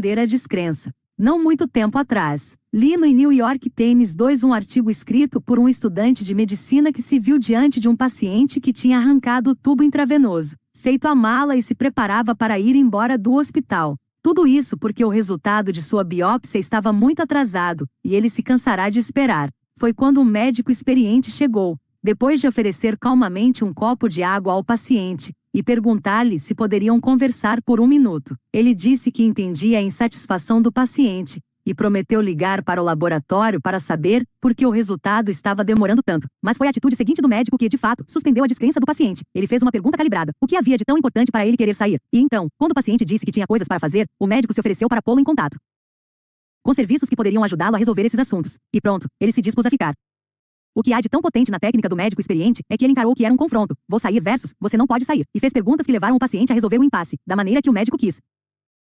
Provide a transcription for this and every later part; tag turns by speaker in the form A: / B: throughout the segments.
A: suspender a descrença. Não muito tempo atrás, li no New York Times 2 um artigo escrito por um estudante de medicina que se viu diante de um paciente que tinha arrancado o tubo intravenoso, feito a mala e se preparava para ir embora do hospital. Tudo isso porque o resultado de sua biópsia estava muito atrasado e ele se cansará de esperar. Foi quando um médico experiente chegou, depois de oferecer calmamente um copo de água ao paciente, e perguntar-lhe se poderiam conversar por um minuto. Ele disse que entendia a insatisfação do paciente e prometeu ligar para o laboratório para saber por que o resultado estava demorando tanto. Mas foi a atitude seguinte do médico que, de fato, suspendeu a descrença do paciente. Ele fez uma pergunta calibrada: o que havia de tão importante para ele querer sair? E então, quando o paciente disse que tinha coisas para fazer, o médico se ofereceu para pô-lo em contato com serviços que poderiam ajudá-lo a resolver esses assuntos. E pronto, ele se dispôs a ficar. O que há de tão potente na técnica do médico experiente é que ele encarou que era um confronto. Vou sair versus você não pode sair. E fez perguntas que levaram o paciente a resolver o impasse, da maneira que o médico quis.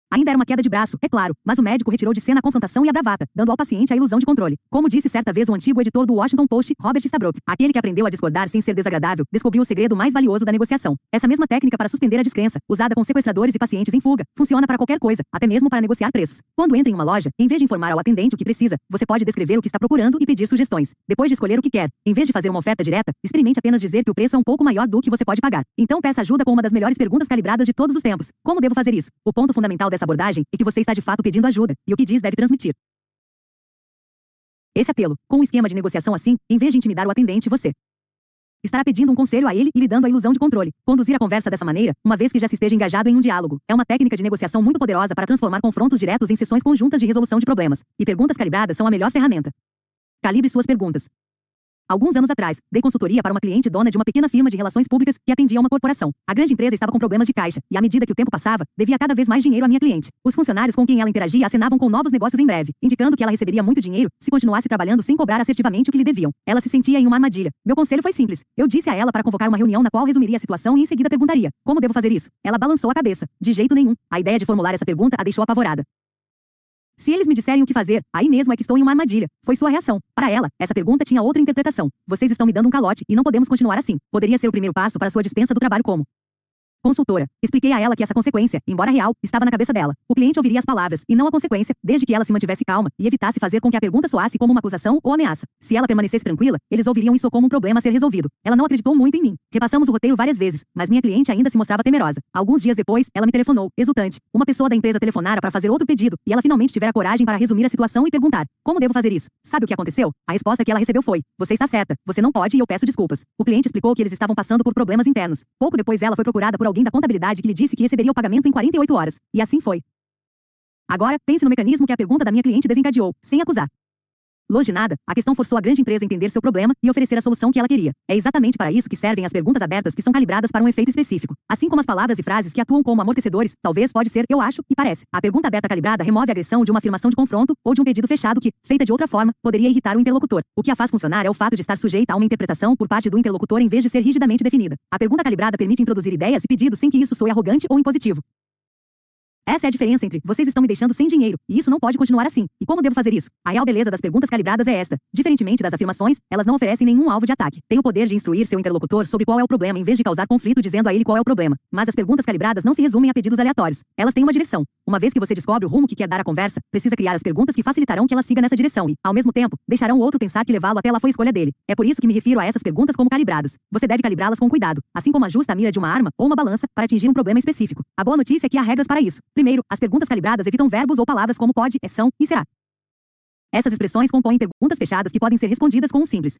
A: Ainda era uma queda de braço, é claro, mas o médico retirou de cena a confrontação e a bravata, dando ao paciente a ilusão de controle. Como disse certa vez o antigo editor do Washington Post, Robert Stabrook, aquele que aprendeu a discordar sem ser desagradável, descobriu o segredo mais valioso da negociação. Essa mesma técnica para suspender a descrença, usada com sequestradores e pacientes em fuga, funciona para qualquer coisa, até mesmo para negociar preços. Quando entra em uma loja, em vez de informar ao atendente o que precisa, você pode descrever o que está procurando e pedir sugestões. Depois de escolher o que quer, em vez de fazer uma oferta direta, experimente apenas dizer que o preço é um pouco maior do que você pode pagar. Então peça ajuda com uma das melhores perguntas calibradas de todos os tempos. Como devo fazer isso? O ponto fundamental dessa abordagem é que você está de fato pedindo ajuda, e o que diz deve transmitir. Esse apelo, com um esquema de negociação assim, em vez de intimidar o atendente, você estará pedindo um conselho a ele e lhe dando a ilusão de controle. Conduzir a conversa dessa maneira, uma vez que já se esteja engajado em um diálogo, é uma técnica de negociação muito poderosa para transformar confrontos diretos em sessões conjuntas de resolução de problemas. E perguntas calibradas são a melhor ferramenta. Calibre suas perguntas. Alguns anos atrás, dei consultoria para uma cliente dona de uma pequena firma de relações públicas que atendia uma corporação. A grande empresa estava com problemas de caixa, e à medida que o tempo passava, devia cada vez mais dinheiro à minha cliente. Os funcionários com quem ela interagia acenavam com novos negócios em breve, indicando que ela receberia muito dinheiro se continuasse trabalhando sem cobrar assertivamente o que lhe deviam. Ela se sentia em uma armadilha. Meu conselho foi simples. Eu disse a ela para convocar uma reunião na qual resumiria a situação e em seguida perguntaria: Como devo fazer isso? Ela balançou a cabeça. De jeito nenhum. A ideia de formular essa pergunta a deixou apavorada. Se eles me disserem o que fazer, aí mesmo é que estou em uma armadilha. Foi sua reação. Para ela, essa pergunta tinha outra interpretação. Vocês estão me dando um calote e não podemos continuar assim. Poderia ser o primeiro passo para sua dispensa do trabalho como Consultora. Expliquei a ela que essa consequência, embora real, estava na cabeça dela. O cliente ouviria as palavras, e não a consequência, desde que ela se mantivesse calma e evitasse fazer com que a pergunta soasse como uma acusação ou ameaça. Se ela permanecesse tranquila, eles ouviriam isso como um problema a ser resolvido. Ela não acreditou muito em mim. Repassamos o roteiro várias vezes, mas minha cliente ainda se mostrava temerosa. Alguns dias depois, ela me telefonou, exultante. Uma pessoa da empresa telefonara para fazer outro pedido, e ela finalmente tivera coragem para resumir a situação e perguntar: Como devo fazer isso? Sabe o que aconteceu? A resposta que ela recebeu foi: Você está certa, você não pode e eu peço desculpas. O cliente explicou que eles estavam passando por problemas internos. Pouco depois ela foi procurada por alguém da contabilidade que lhe disse que receberia o pagamento em 48 horas. E assim foi. Agora, pense no mecanismo que a pergunta da minha cliente desencadeou, sem acusar. Longe nada, a questão forçou a grande empresa a entender seu problema e oferecer a solução que ela queria. É exatamente para isso que servem as perguntas abertas que são calibradas para um efeito específico. Assim como as palavras e frases que atuam como amortecedores, talvez pode ser eu acho e parece. A pergunta aberta calibrada remove a agressão de uma afirmação de confronto ou de um pedido fechado que, feita de outra forma, poderia irritar o interlocutor. O que a faz funcionar é o fato de estar sujeita a uma interpretação por parte do interlocutor em vez de ser rigidamente definida. A pergunta calibrada permite introduzir ideias e pedidos sem que isso soe arrogante ou impositivo. Essa é a diferença entre vocês estão me deixando sem dinheiro, e isso não pode continuar assim. E como devo fazer isso? A real beleza das perguntas calibradas é esta. Diferentemente das afirmações, elas não oferecem nenhum alvo de ataque. Tem o poder de instruir seu interlocutor sobre qual é o problema em vez de causar conflito dizendo a ele qual é o problema. Mas as perguntas calibradas não se resumem a pedidos aleatórios. Elas têm uma direção. Uma vez que você descobre o rumo que quer dar à conversa, precisa criar as perguntas que facilitarão que ela siga nessa direção e, ao mesmo tempo, deixarão o outro pensar que levá-lo até lá foi escolha dele. É por isso que me refiro a essas perguntas como calibradas. Você deve calibrá-las com cuidado, assim como ajusta a mira de uma arma ou uma balança para atingir um problema específico. A boa notícia é que há regras para isso. Primeiro, as perguntas calibradas evitam verbos ou palavras como pode, é, são e será. Essas expressões compõem perguntas fechadas que podem ser respondidas com um simples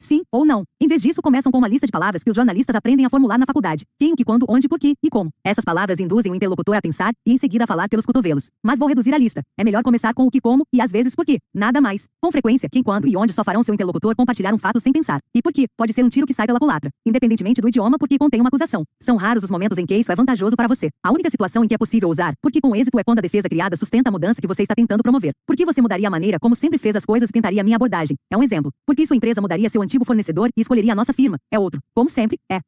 A: sim ou não. Em vez disso, começam com uma lista de palavras que os jornalistas aprendem a formular na faculdade. Quem, o que, quando, onde, por quê e como. Essas palavras induzem o interlocutor a pensar e em seguida a falar pelos cotovelos. Mas vou reduzir a lista. É melhor começar com o que, como e às vezes por quê. Nada mais. Com frequência, quem, quando e onde só farão seu interlocutor compartilhar um fato sem pensar. E por quê? Pode ser um tiro que sai pela culatra. Independentemente do idioma porque contém uma acusação. São raros os momentos em que isso é vantajoso para você. A única situação em que é possível usar, porque com êxito é quando a defesa criada sustenta a mudança que você está tentando promover. Por que você mudaria a maneira como sempre fez as coisas e tentaria minha abordagem? É um exemplo. Por que sua empresa mudaria seu antigo fornecedor e escolheria a nossa firma. É outro. Como sempre, é.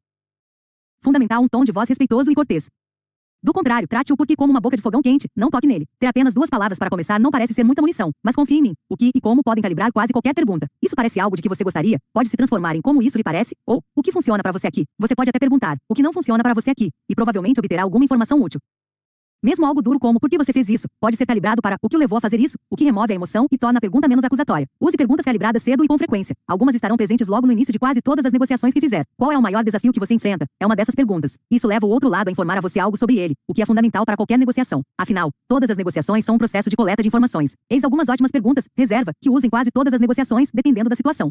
A: Fundamental um tom de voz respeitoso e cortês. Do contrário, trate-o porque como uma boca de fogão quente, não toque nele. Ter apenas duas palavras para começar não parece ser muita munição, mas confie em mim. O que e como podem calibrar quase qualquer pergunta. Isso parece algo de que você gostaria? Pode se transformar em como isso lhe parece? Ou, o que funciona para você aqui? Você pode até perguntar, o que não funciona para você aqui? E provavelmente obterá alguma informação útil. Mesmo algo duro como por que você fez isso, pode ser calibrado para o que o levou a fazer isso, o que remove a emoção e torna a pergunta menos acusatória. Use perguntas calibradas cedo e com frequência. Algumas estarão presentes logo no início de quase todas as negociações que fizer. Qual é o maior desafio que você enfrenta? É uma dessas perguntas. Isso leva o outro lado a informar a você algo sobre ele, o que é fundamental para qualquer negociação. Afinal, todas as negociações são um processo de coleta de informações. Eis algumas ótimas perguntas, reserva, que usem quase todas as negociações, dependendo da situação.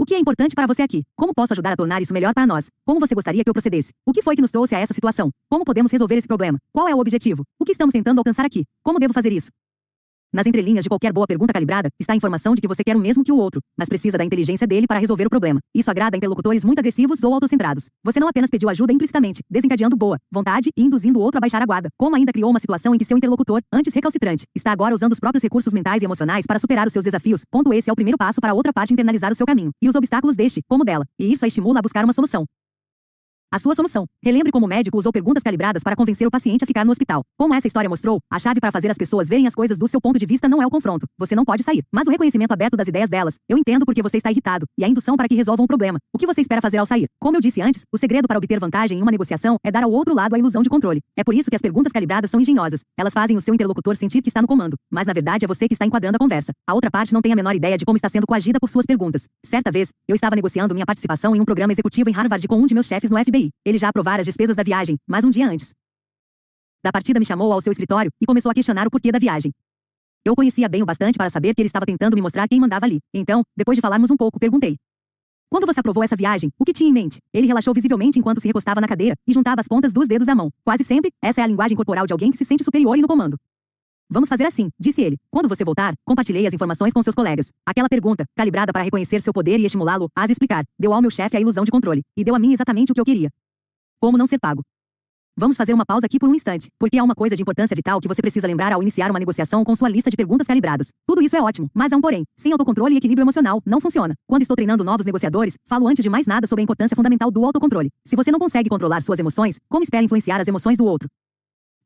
A: O que é importante para você aqui? Como posso ajudar a tornar isso melhor para nós? Como você gostaria que eu procedesse? O que foi que nos trouxe a essa situação? Como podemos resolver esse problema? Qual é o objetivo? O que estamos tentando alcançar aqui? Como devo fazer isso? Nas entrelinhas de qualquer boa pergunta calibrada, está a informação de que você quer o mesmo que o outro, mas precisa da inteligência dele para resolver o problema. Isso agrada interlocutores muito agressivos ou autocentrados. Você não apenas pediu ajuda implicitamente, desencadeando boa vontade e induzindo o outro a baixar a guarda, como ainda criou uma situação em que seu interlocutor, antes recalcitrante, está agora usando os próprios recursos mentais e emocionais para superar os seus desafios. Ponto esse é o primeiro passo para a outra parte internalizar o seu caminho e os obstáculos deste, como dela, e isso a estimula a buscar uma solução. A sua solução. Relembre como o médico usou perguntas calibradas para convencer o paciente a ficar no hospital. Como essa história mostrou, a chave para fazer as pessoas verem as coisas do seu ponto de vista não é o confronto. Você não pode sair. Mas o reconhecimento aberto das ideias delas. Eu entendo porque você está irritado. E a indução para que resolvam o problema. O que você espera fazer ao sair? Como eu disse antes, o segredo para obter vantagem em uma negociação é dar ao outro lado a ilusão de controle. É por isso que as perguntas calibradas são engenhosas. Elas fazem o seu interlocutor sentir que está no comando. Mas na verdade é você que está enquadrando a conversa. A outra parte não tem a menor ideia de como está sendo coagida por suas perguntas. Certa vez, eu estava negociando minha participação em um programa executivo em Harvard com um de meus chefes no FBI. Ele já aprovara as despesas da viagem, mas um dia antes. Da partida me chamou ao seu escritório e começou a questionar o porquê da viagem. Eu conhecia bem o bastante para saber que ele estava tentando me mostrar quem mandava ali. Então, depois de falarmos um pouco, perguntei: Quando você aprovou essa viagem, o que tinha em mente? Ele relaxou visivelmente enquanto se recostava na cadeira e juntava as pontas dos dedos da mão. Quase sempre, essa é a linguagem corporal de alguém que se sente superior e no comando. Vamos fazer assim, disse ele. Quando você voltar, compartilhei as informações com seus colegas. Aquela pergunta, calibrada para reconhecer seu poder e estimulá-lo a as explicar, deu ao meu chefe a ilusão de controle e deu a mim exatamente o que eu queria. Como não ser pago? Vamos fazer uma pausa aqui por um instante, porque há uma coisa de importância vital que você precisa lembrar ao iniciar uma negociação com sua lista de perguntas calibradas. Tudo isso é ótimo, mas há um porém. Sem autocontrole e equilíbrio emocional, não funciona. Quando estou treinando novos negociadores, falo antes de mais nada sobre a importância fundamental do autocontrole. Se você não consegue controlar suas emoções, como espera influenciar as emoções do outro?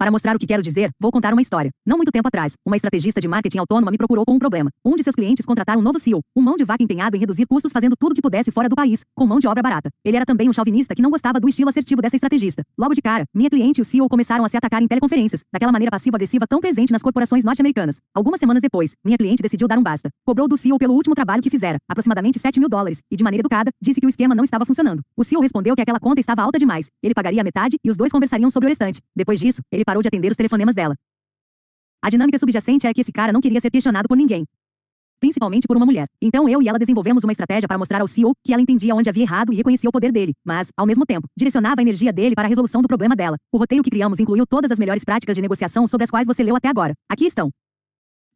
A: Para mostrar o que quero dizer, vou contar uma história. Não muito tempo atrás, uma estrategista de marketing autônoma me procurou com um problema. Um de seus clientes contratar um novo CEO, um mão de vaca empenhado em reduzir custos fazendo tudo que pudesse fora do país, com mão de obra barata. Ele era também um chauvinista que não gostava do estilo assertivo dessa estrategista. Logo de cara, minha cliente e o CEO começaram a se atacar em teleconferências, daquela maneira passivo-agressiva tão presente nas corporações norte-americanas. Algumas semanas depois, minha cliente decidiu dar um basta. Cobrou do CEO pelo último trabalho que fizera, aproximadamente 7 mil dólares, e de maneira educada, disse que o esquema não estava funcionando. O CEO respondeu que aquela conta estava alta demais. Ele pagaria a metade e os dois conversariam sobre o restante. Depois disso, ele parou de atender os telefonemas dela. A dinâmica subjacente era que esse cara não queria ser questionado por ninguém. Principalmente por uma mulher. Então eu e ela desenvolvemos uma estratégia para mostrar ao CEO que ela entendia onde havia errado e reconhecia o poder dele, mas, ao mesmo tempo, direcionava a energia dele para a resolução do problema dela. O roteiro que criamos incluiu todas as melhores práticas de negociação sobre as quais você leu até agora. Aqui estão.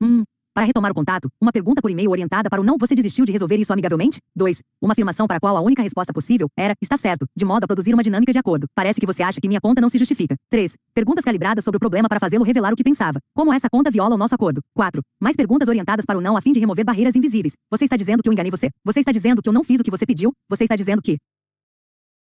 A: Hum, para retomar o contato, uma pergunta por e-mail orientada para o não você desistiu de resolver isso amigavelmente? 2. Uma afirmação para a qual a única resposta possível era está certo, de modo a produzir uma dinâmica de acordo. Parece que você acha que minha conta não se justifica. 3. Perguntas calibradas sobre o problema para fazê-lo revelar o que pensava. Como essa conta viola o nosso acordo? 4. Mais perguntas orientadas para o não a fim de remover barreiras invisíveis. Você está dizendo que eu enganei você? Você está dizendo que eu não fiz o que você pediu? Você está dizendo que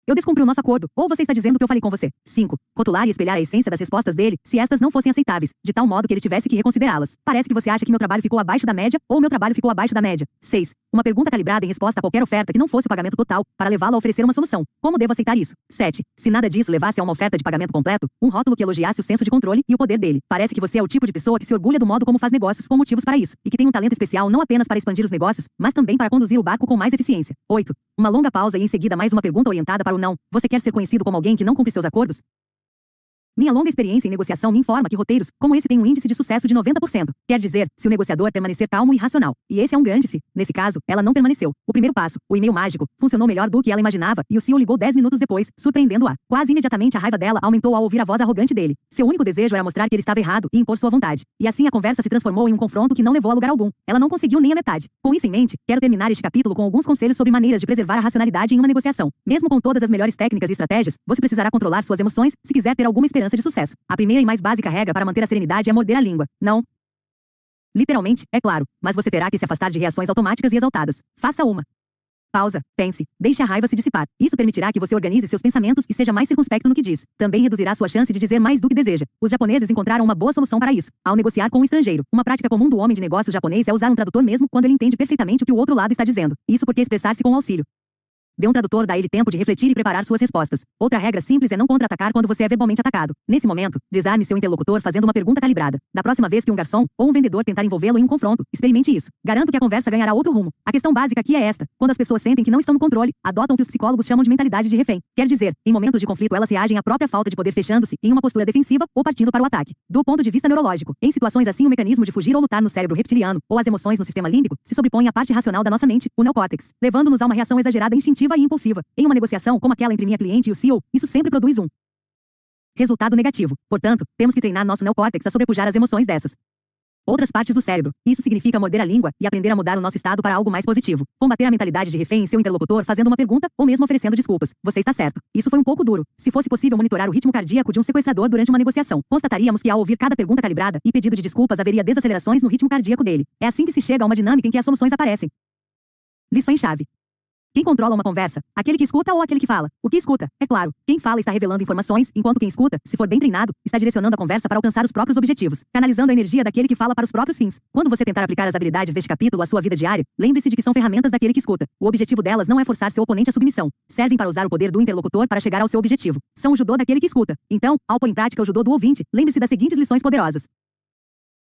A: eu descumpri o nosso acordo, ou você está dizendo que eu falei com você. 5. Rotular e espelhar a essência das respostas dele, se estas não fossem aceitáveis, de tal modo que ele tivesse que reconsiderá-las. Parece que você acha que meu trabalho ficou abaixo da média, ou meu trabalho ficou abaixo da média. 6. Uma pergunta calibrada em resposta a qualquer oferta que não fosse o pagamento total, para levá-lo a oferecer uma solução. Como devo aceitar isso? 7. Se nada disso levasse a uma oferta de pagamento completo, um rótulo que elogiasse o senso de controle e o poder dele. Parece que você é o tipo de pessoa que se orgulha do modo como faz negócios com motivos para isso, e que tem um talento especial não apenas para expandir os negócios, mas também para conduzir o barco com mais eficiência. 8. Uma longa pausa e em seguida mais uma pergunta orientada para o não. Você quer ser conhecido como alguém que não cumpre seus acordos? Minha longa experiência em negociação me informa que roteiros, como esse têm um índice de sucesso de 90%. Quer dizer, se o negociador permanecer calmo e racional. E esse é um grande se. Nesse caso, ela não permaneceu. O primeiro passo, o e-mail mágico, funcionou melhor do que ela imaginava, e o CEO ligou 10 minutos depois, surpreendendo-a. Quase imediatamente a raiva dela aumentou ao ouvir a voz arrogante dele. Seu único desejo era mostrar que ele estava errado e impor sua vontade. E assim a conversa se transformou em um confronto que não levou a lugar algum. Ela não conseguiu nem a metade. Com isso em mente, quero terminar este capítulo com alguns conselhos sobre maneiras de preservar a racionalidade em uma negociação. Mesmo com todas as melhores técnicas e estratégias, você precisará controlar suas emoções se quiser ter alguma esperança de sucesso. A primeira e mais básica regra para manter a serenidade é morder a língua. Não. Literalmente, é claro, mas você terá que se afastar de reações automáticas e exaltadas. Faça uma. Pausa, pense, deixe a raiva se dissipar. Isso permitirá que você organize seus pensamentos e seja mais circunspecto no que diz. Também reduzirá sua chance de dizer mais do que deseja. Os japoneses encontraram uma boa solução para isso. Ao negociar com um estrangeiro, uma prática comum do homem de negócios japonês é usar um tradutor mesmo quando ele entende perfeitamente o que o outro lado está dizendo. Isso porque expressar-se com auxílio Dê um tradutor dá ele tempo de refletir e preparar suas respostas. Outra regra simples é não contra-atacar quando você é verbalmente atacado. Nesse momento, desarme seu interlocutor fazendo uma pergunta calibrada. Da próxima vez que um garçom ou um vendedor tentar envolvê-lo em um confronto, experimente isso. Garanto que a conversa ganhará outro rumo. A questão básica aqui é esta: quando as pessoas sentem que não estão no controle, adotam o que os psicólogos chamam de mentalidade de refém. Quer dizer, em momentos de conflito elas reagem à própria falta de poder fechando-se em uma postura defensiva ou partindo para o ataque. Do ponto de vista neurológico, em situações assim o mecanismo de fugir ou lutar no cérebro reptiliano ou as emoções no sistema límbico se sobrepõe à parte racional da nossa mente, o neocórtex, levando-nos a uma reação exagerada instintiva e impulsiva. Em uma negociação como aquela entre minha cliente e o CEO, isso sempre produz um resultado negativo. Portanto, temos que treinar nosso neocórtex a sobrepujar as emoções dessas outras partes do cérebro. Isso significa morder a língua e aprender a mudar o nosso estado para algo mais positivo. Combater a mentalidade de refém em seu interlocutor fazendo uma pergunta ou mesmo oferecendo desculpas. Você está certo. Isso foi um pouco duro. Se fosse possível monitorar o ritmo cardíaco de um sequestrador durante uma negociação, constataríamos que ao ouvir cada pergunta calibrada e pedido de desculpas haveria desacelerações no ritmo cardíaco dele. É assim que se chega a uma dinâmica em que as soluções aparecem. Lições-chave. Quem controla uma conversa? Aquele que escuta ou aquele que fala? O que escuta? É claro, quem fala está revelando informações, enquanto quem escuta, se for bem treinado, está direcionando a conversa para alcançar os próprios objetivos, canalizando a energia daquele que fala para os próprios fins. Quando você tentar aplicar as habilidades deste capítulo à sua vida diária, lembre-se de que são ferramentas daquele que escuta. O objetivo delas não é forçar seu oponente à submissão. Servem para usar o poder do interlocutor para chegar ao seu objetivo. São o judô daquele que escuta. Então, ao pôr em prática o judô do ouvinte, lembre-se das seguintes lições poderosas.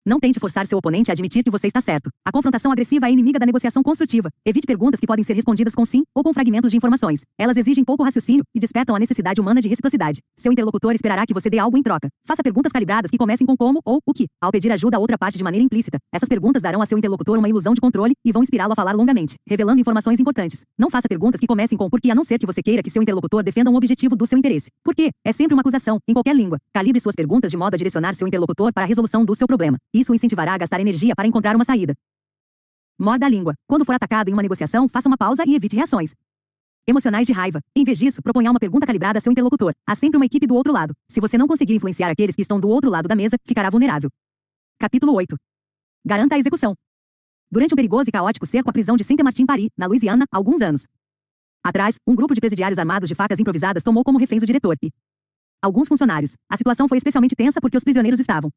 A: Não tente forçar seu oponente a admitir que você está certo. A confrontação agressiva é inimiga da negociação construtiva. Evite perguntas que podem ser respondidas com sim ou com fragmentos de informações. Elas exigem pouco raciocínio e despertam a necessidade humana de reciprocidade. Seu interlocutor esperará que você dê algo em troca. Faça perguntas calibradas que comecem com como ou o que. Ao pedir ajuda a outra parte de maneira implícita, essas perguntas darão a seu interlocutor uma ilusão de controle e vão inspirá-lo a falar longamente, revelando informações importantes. Não faça perguntas que comecem com por que a não ser que você queira que seu interlocutor defenda um objetivo do seu interesse. Por quê? É sempre uma acusação, em qualquer língua. Calibre suas perguntas de modo a direcionar seu interlocutor para a resolução do seu problema. Isso o incentivará a gastar energia para encontrar uma saída. Morda a língua. Quando for atacado em uma negociação, faça uma pausa e evite reações emocionais de raiva. Em vez disso, proponha uma pergunta calibrada a seu interlocutor. Há sempre uma equipe do outro lado. Se você não conseguir influenciar aqueles que estão do outro lado da mesa, ficará vulnerável. Capítulo 8. Garanta a execução. Durante um perigoso e caótico cerco à prisão de Saint-Martin Paris, na Louisiana, há alguns anos. Atrás, um grupo de presidiários armados de facas improvisadas tomou como reféns o diretor e alguns funcionários. A situação foi especialmente tensa porque os prisioneiros estavam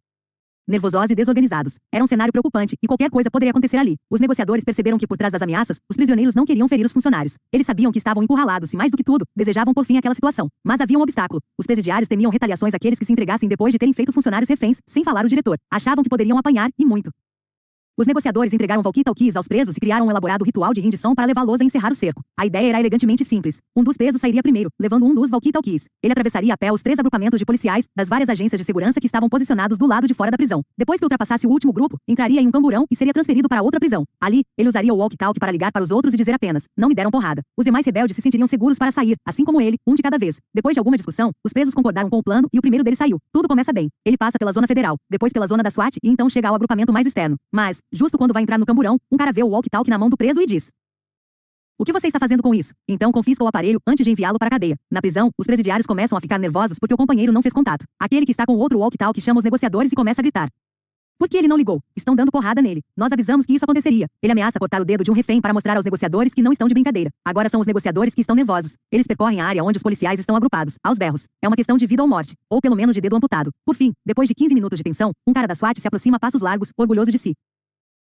A: nervosos e desorganizados. Era um cenário preocupante, e qualquer coisa poderia acontecer ali. Os negociadores perceberam que por trás das ameaças, os prisioneiros não queriam ferir os funcionários. Eles sabiam que estavam encurralados e, mais do que tudo, desejavam por fim aquela situação. Mas havia um obstáculo. Os presidiários temiam retaliações àqueles que se entregassem depois de terem feito funcionários reféns, sem falar o diretor. Achavam que poderiam apanhar, e muito. Os negociadores entregaram walkie-talkies aos presos e criaram um elaborado ritual de rendição para levá-los a encerrar o cerco. A ideia era elegantemente simples. Um dos presos sairia primeiro, levando um dos walkie-talkies. Ele atravessaria a pé os três agrupamentos de policiais das várias agências de segurança que estavam posicionados do lado de fora da prisão. Depois que ultrapassasse o último grupo, entraria em um camburão e seria transferido para outra prisão. Ali, ele usaria o walkie-talkie para ligar para os outros e dizer apenas: "Não me deram porrada". Os demais rebeldes se sentiriam seguros para sair, assim como ele, um de cada vez. Depois de alguma discussão, os presos concordaram com o plano e o primeiro deles saiu. Tudo começa bem. Ele passa pela zona federal, depois pela zona da SWAT e então chega ao agrupamento mais externo. Mas, justo quando vai entrar no camburão, um cara vê o walkie-talkie na mão do preso e diz: o que você está fazendo com isso? Então confisca o aparelho antes de enviá-lo para a cadeia. Na prisão, os presidiários começam a ficar nervosos porque o companheiro não fez contato. Aquele que está com outro walkie-talkie chama os negociadores e começa a gritar. Por que ele não ligou? Estão dando porrada nele. Nós avisamos que isso aconteceria. Ele ameaça cortar o dedo de um refém para mostrar aos negociadores que não estão de brincadeira. Agora são os negociadores que estão nervosos. Eles percorrem a área onde os policiais estão agrupados, aos berros. É uma questão de vida ou morte, ou pelo menos de dedo amputado. Por fim, depois de 15 minutos de tensão, um cara da SWAT se aproxima a passos largos, orgulhoso de si.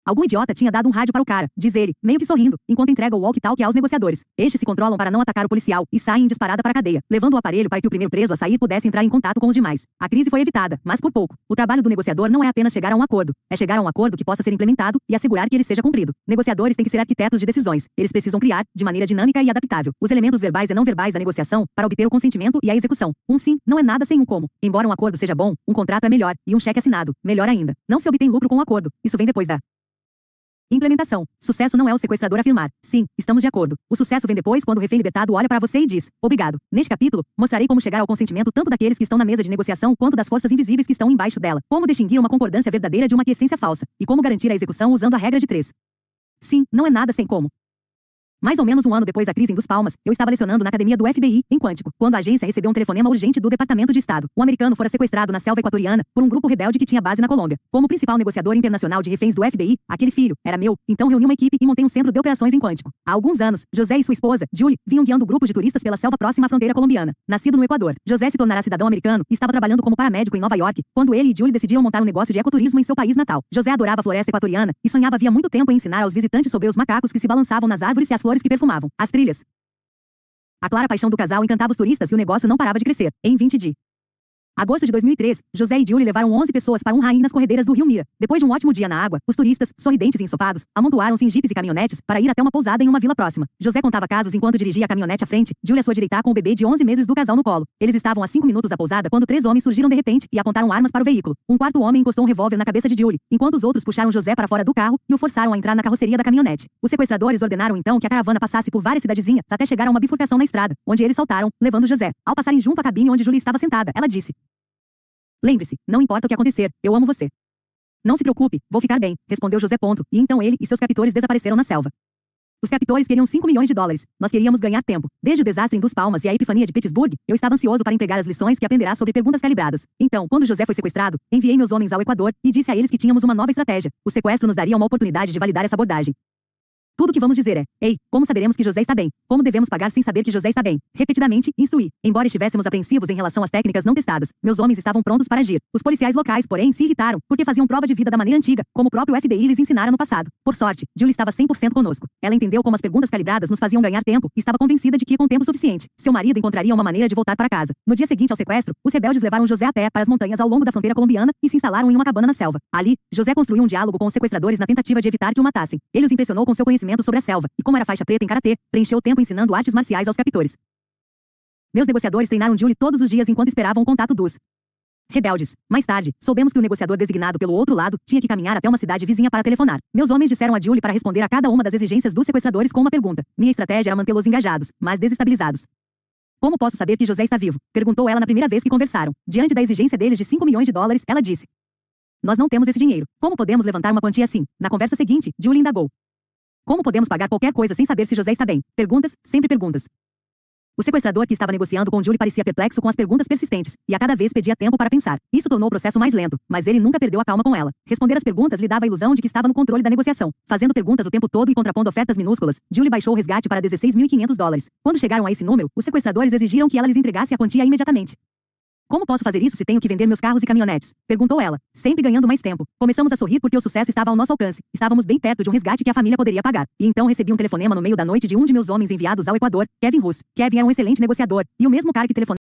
A: Algum idiota tinha dado um rádio para o cara, diz ele, meio que sorrindo, enquanto entrega o walkie-talkie aos negociadores. Estes se controlam para não atacar o policial e saem em disparada para a cadeia, levando o aparelho para que o primeiro preso a sair pudesse entrar em contato com os demais. A crise foi evitada, mas por pouco. O trabalho do negociador não é apenas chegar a um acordo, é chegar a um acordo que possa ser implementado e assegurar que ele seja cumprido. Negociadores têm que ser arquitetos de decisões. Eles precisam criar, de maneira dinâmica e adaptável, os elementos verbais e não verbais da negociação para obter o consentimento e a execução. Um sim não é nada sem um como. Embora um acordo seja bom, um contrato é melhor e um cheque assinado, melhor ainda. Não se obtém lucro com o um acordo. Isso vem depois da Implementação. Sucesso não é o sequestrador afirmar. Sim, estamos de acordo. O sucesso vem depois quando o refém libertado olha para você e diz: Obrigado. Neste capítulo, mostrarei como chegar ao consentimento tanto daqueles que estão na mesa de negociação quanto das forças invisíveis que estão embaixo dela. Como distinguir uma concordância verdadeira de uma quiescência falsa. E como garantir a execução usando a regra de três. Sim, não é nada sem como. Mais ou menos um ano depois da crise em Dos Palmas, eu estava lecionando na academia do FBI, em Quântico, quando a agência recebeu um telefonema urgente do Departamento de Estado. Um americano fora sequestrado na selva equatoriana por um grupo rebelde que tinha base na Colômbia. Como principal negociador internacional de reféns do FBI, aquele filho era meu, então reuni uma equipe e montei um centro de operações em Quântico. Há alguns anos, José e sua esposa, Julie, vinham guiando grupos de turistas pela selva próxima à fronteira colombiana. Nascido no Equador, José se tornará cidadão americano e estava trabalhando como paramédico em Nova York, quando ele e Julie decidiram montar um negócio de ecoturismo em seu país natal. José adorava a floresta equatoriana e sonhava havia muito tempo em ensinar aos visitantes sobre os macacos que se balançavam nas árvores e as flores que perfumavam. As trilhas A clara paixão do casal encantava os turistas e o negócio não parava de crescer. Em 20 de Agosto de 2003, José e Julie levaram 11 pessoas para um rainha nas corredeiras do Rio Mira. Depois de um ótimo dia na água, os turistas, sorridentes e ensopados, amontoaram-se em jipes e caminhonetes para ir até uma pousada em uma vila próxima. José contava casos enquanto dirigia a caminhonete à frente, Julie à sua direita com o bebê de 11 meses do casal no colo. Eles estavam a 5 minutos da pousada quando três homens surgiram de repente e apontaram armas para o veículo. Um quarto homem encostou um revólver na cabeça de Julie, enquanto os outros puxaram José para fora do carro e o forçaram a entrar na carroceria da caminhonete. Os sequestradores ordenaram então que a caravana passasse por várias cidadezinhas até chegar a uma bifurcação na estrada, onde eles saltaram, levando José. Ao passarem junto à cabine onde Julie estava sentada, ela disse: Lembre-se, não importa o que acontecer, eu amo você. Não se preocupe, vou ficar bem, respondeu José Ponto, e então ele e seus captores desapareceram na selva. Os captores queriam 5 milhões de dólares. Nós queríamos ganhar tempo. Desde o desastre em Dos Palmas e a epifania de Pittsburgh, eu estava ansioso para empregar as lições que aprenderá sobre perguntas calibradas. Então, quando José foi sequestrado, enviei meus homens ao Equador e disse a eles que tínhamos uma nova estratégia. O sequestro nos daria uma oportunidade de validar essa abordagem. Tudo o que vamos dizer é: Ei, como saberemos que José está bem? Como devemos pagar sem saber que José está bem? Repetidamente, instruir. Embora estivéssemos apreensivos em relação às técnicas não testadas, meus homens estavam prontos para agir. Os policiais locais, porém, se irritaram, porque faziam prova de vida da maneira antiga, como o próprio FBI lhes ensinara no passado. Por sorte, Jill estava 100% conosco. Ela entendeu como as perguntas calibradas nos faziam ganhar tempo e estava convencida de que, com tempo suficiente, seu marido encontraria uma maneira de voltar para casa. No dia seguinte ao sequestro, os rebeldes levaram José a pé para as montanhas ao longo da fronteira colombiana e se instalaram em uma cabana na selva. Ali, José construiu um diálogo com os sequestradores na tentativa de evitar que o matassem. Ele os impressionou com seu conhecimento sobre a selva e como era faixa preta em karatê, preencheu o tempo ensinando artes marciais aos captores. Meus negociadores treinaram Julie todos os dias enquanto esperavam o contato dos rebeldes. Mais tarde, soubemos que o negociador designado pelo outro lado tinha que caminhar até uma cidade vizinha para telefonar. Meus homens disseram a Julie para responder a cada uma das exigências dos sequestradores com uma pergunta. Minha estratégia era mantê-los engajados, mas desestabilizados. Como posso saber que José está vivo? Perguntou ela na primeira vez que conversaram. Diante da exigência deles de 5 milhões de dólares, ela disse: Nós não temos esse dinheiro. Como podemos levantar uma quantia assim? Na conversa seguinte, Julie indagou. Como podemos pagar qualquer coisa sem saber se José está bem? Perguntas, sempre perguntas. O sequestrador que estava negociando com Julie parecia perplexo com as perguntas persistentes, e a cada vez pedia tempo para pensar. Isso tornou o processo mais lento, mas ele nunca perdeu a calma com ela. Responder as perguntas lhe dava a ilusão de que estava no controle da negociação. Fazendo perguntas o tempo todo e contrapondo ofertas minúsculas, Julie baixou o resgate para 16.500 dólares. Quando chegaram a esse número, os sequestradores exigiram que ela lhes entregasse a quantia imediatamente. Como posso fazer isso se tenho que vender meus carros e caminhonetes? Perguntou ela, sempre ganhando mais tempo. Começamos a sorrir porque o sucesso estava ao nosso alcance. Estávamos bem perto de um resgate que a família poderia pagar. E então recebi um telefonema no meio da noite de um de meus homens enviados ao Equador, Kevin Russ. Kevin era um excelente negociador, e o mesmo cara que telefonou